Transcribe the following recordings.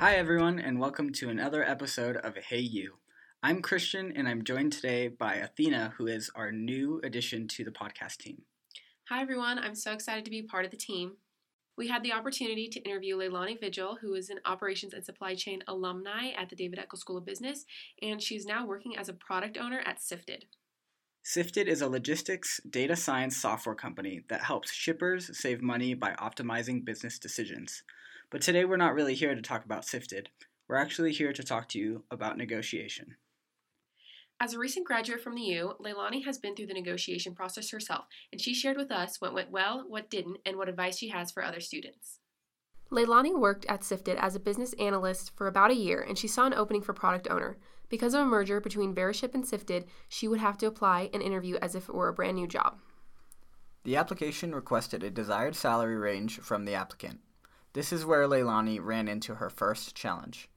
Hi, everyone, and welcome to another episode of Hey You. I'm Christian, and I'm joined today by Athena, who is our new addition to the podcast team. Hi, everyone. I'm so excited to be part of the team. We had the opportunity to interview Leilani Vigil, who is an operations and supply chain alumni at the David Eccles School of Business, and she's now working as a product owner at Sifted. Sifted is a logistics data science software company that helps shippers save money by optimizing business decisions. But today we're not really here to talk about Sifted. We're actually here to talk to you about negotiation. As a recent graduate from the U, Leilani has been through the negotiation process herself, and she shared with us what went well, what didn't, and what advice she has for other students. Leilani worked at Sifted as a business analyst for about a year, and she saw an opening for product owner. Because of a merger between Veriship and Sifted, she would have to apply and interview as if it were a brand new job. The application requested a desired salary range from the applicant. This is where Leilani ran into her first challenge.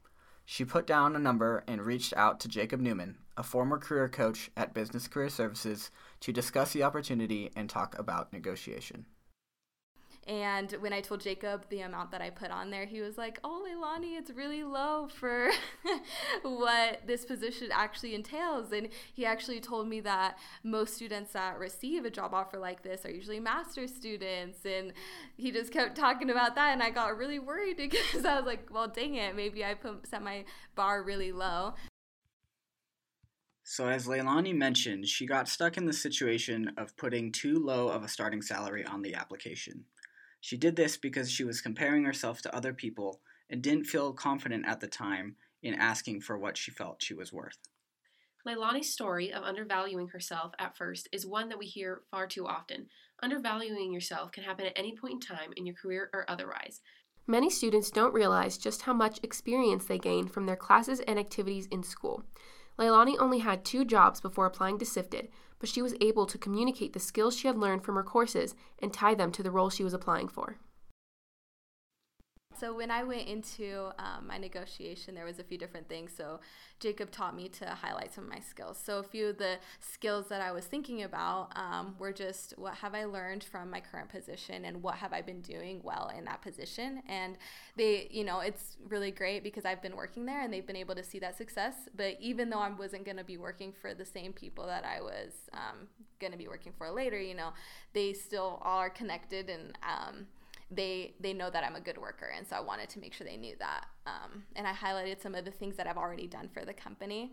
She put down a number and reached out to Jacob Newman, a former career coach at Business Career Services, to discuss the opportunity and talk about negotiation. And when I told Jacob the amount that I put on there, he was like, Oh, Leilani, it's really low for what this position actually entails. And he actually told me that most students that receive a job offer like this are usually master's students. And he just kept talking about that. And I got really worried because I was like, Well, dang it, maybe I put, set my bar really low. So, as Leilani mentioned, she got stuck in the situation of putting too low of a starting salary on the application. She did this because she was comparing herself to other people and didn't feel confident at the time in asking for what she felt she was worth. Leilani's story of undervaluing herself at first is one that we hear far too often. Undervaluing yourself can happen at any point in time in your career or otherwise. Many students don't realize just how much experience they gain from their classes and activities in school. Leilani only had two jobs before applying to Sifted, but she was able to communicate the skills she had learned from her courses and tie them to the role she was applying for. So when I went into um, my negotiation, there was a few different things. So Jacob taught me to highlight some of my skills. So a few of the skills that I was thinking about um, were just what have I learned from my current position and what have I been doing well in that position. And they, you know, it's really great because I've been working there and they've been able to see that success. But even though I wasn't going to be working for the same people that I was um, going to be working for later, you know, they still are connected and um, they they know that I'm a good worker, and so I wanted to make sure they knew that. Um, and I highlighted some of the things that I've already done for the company.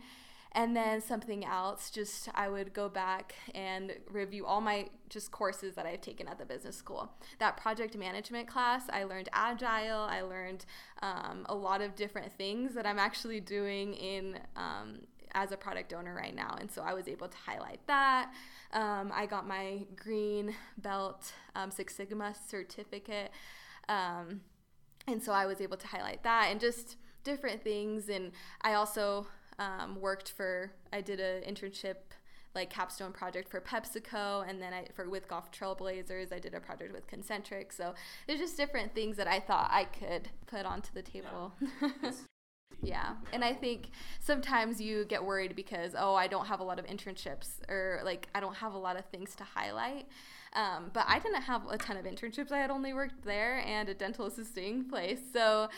And then something else, just I would go back and review all my just courses that I've taken at the business school. That project management class, I learned agile. I learned um, a lot of different things that I'm actually doing in um, as a product owner right now. And so I was able to highlight that. Um, I got my green belt um, Six Sigma certificate. Um, and so I was able to highlight that and just different things. And I also um, worked for, I did an internship like capstone project for PepsiCo, and then I for with Golf Trailblazers, I did a project with Concentric. So there's just different things that I thought I could put onto the table. Yeah. Yeah. And I think sometimes you get worried because, oh, I don't have a lot of internships or like I don't have a lot of things to highlight. Um, but I didn't have a ton of internships. I had only worked there and a dental assisting place. So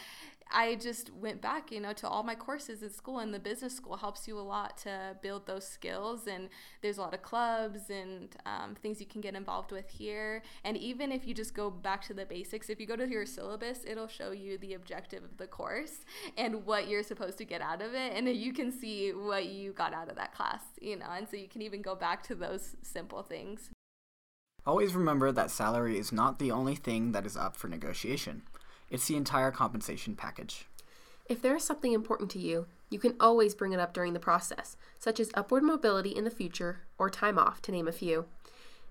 I just went back, you know, to all my courses at school, and the business school helps you a lot to build those skills. And there's a lot of clubs and um, things you can get involved with here. And even if you just go back to the basics, if you go to your syllabus, it'll show you the objective of the course and what you're supposed to get out of it. And you can see what you got out of that class, you know, and so you can even go back to those simple things. Always remember that salary is not the only thing that is up for negotiation. It's the entire compensation package. If there is something important to you, you can always bring it up during the process, such as upward mobility in the future or time off, to name a few.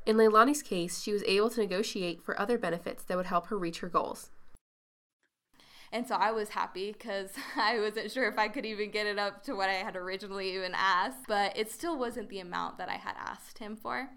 In Leilani's case, she was able to negotiate for other benefits that would help her reach her goals. And so I was happy because I wasn't sure if I could even get it up to what I had originally even asked, but it still wasn't the amount that I had asked him for.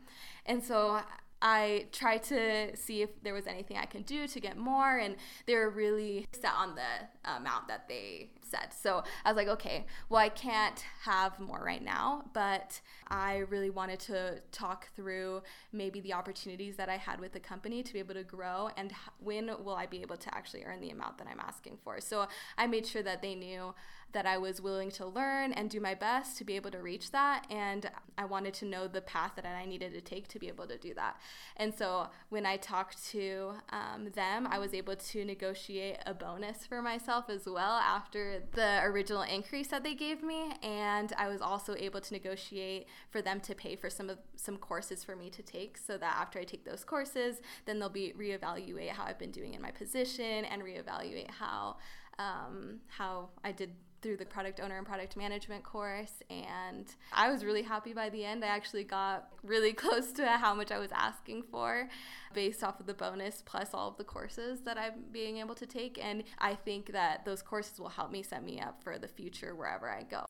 And so I tried to see if there was anything I can do to get more, and they were really set on the amount that they said. So I was like, okay, well, I can't have more right now, but I really wanted to talk through maybe the opportunities that I had with the company to be able to grow and when will I be able to actually earn the amount that I'm asking for. So I made sure that they knew that I was willing to learn and do my best to be able to reach that. And I wanted to know the path that I needed to take to be able to do that. And so when I talked to um, them, I was able to negotiate a bonus for myself as well after the original increase that they gave me. And I was also able to negotiate for them to pay for some of some courses for me to take so that after I take those courses, then they'll be reevaluate how I've been doing in my position and reevaluate how um, how I did through the product owner and product management course. And I was really happy by the end. I actually got really close to how much I was asking for based off of the bonus plus all of the courses that I'm being able to take. And I think that those courses will help me set me up for the future wherever I go.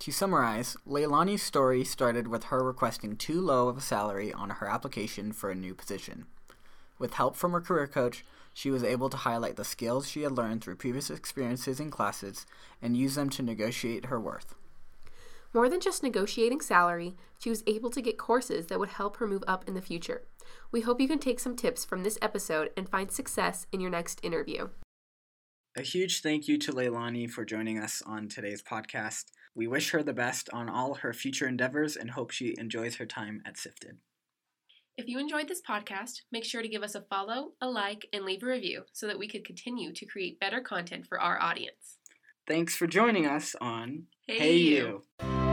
To summarize, Leilani's story started with her requesting too low of a salary on her application for a new position. With help from her career coach, she was able to highlight the skills she had learned through previous experiences in classes and use them to negotiate her worth. More than just negotiating salary, she was able to get courses that would help her move up in the future. We hope you can take some tips from this episode and find success in your next interview. A huge thank you to Leilani for joining us on today's podcast. We wish her the best on all her future endeavors and hope she enjoys her time at Sifted. If you enjoyed this podcast, make sure to give us a follow, a like, and leave a review so that we could continue to create better content for our audience. Thanks for joining us on Hey, hey you. you.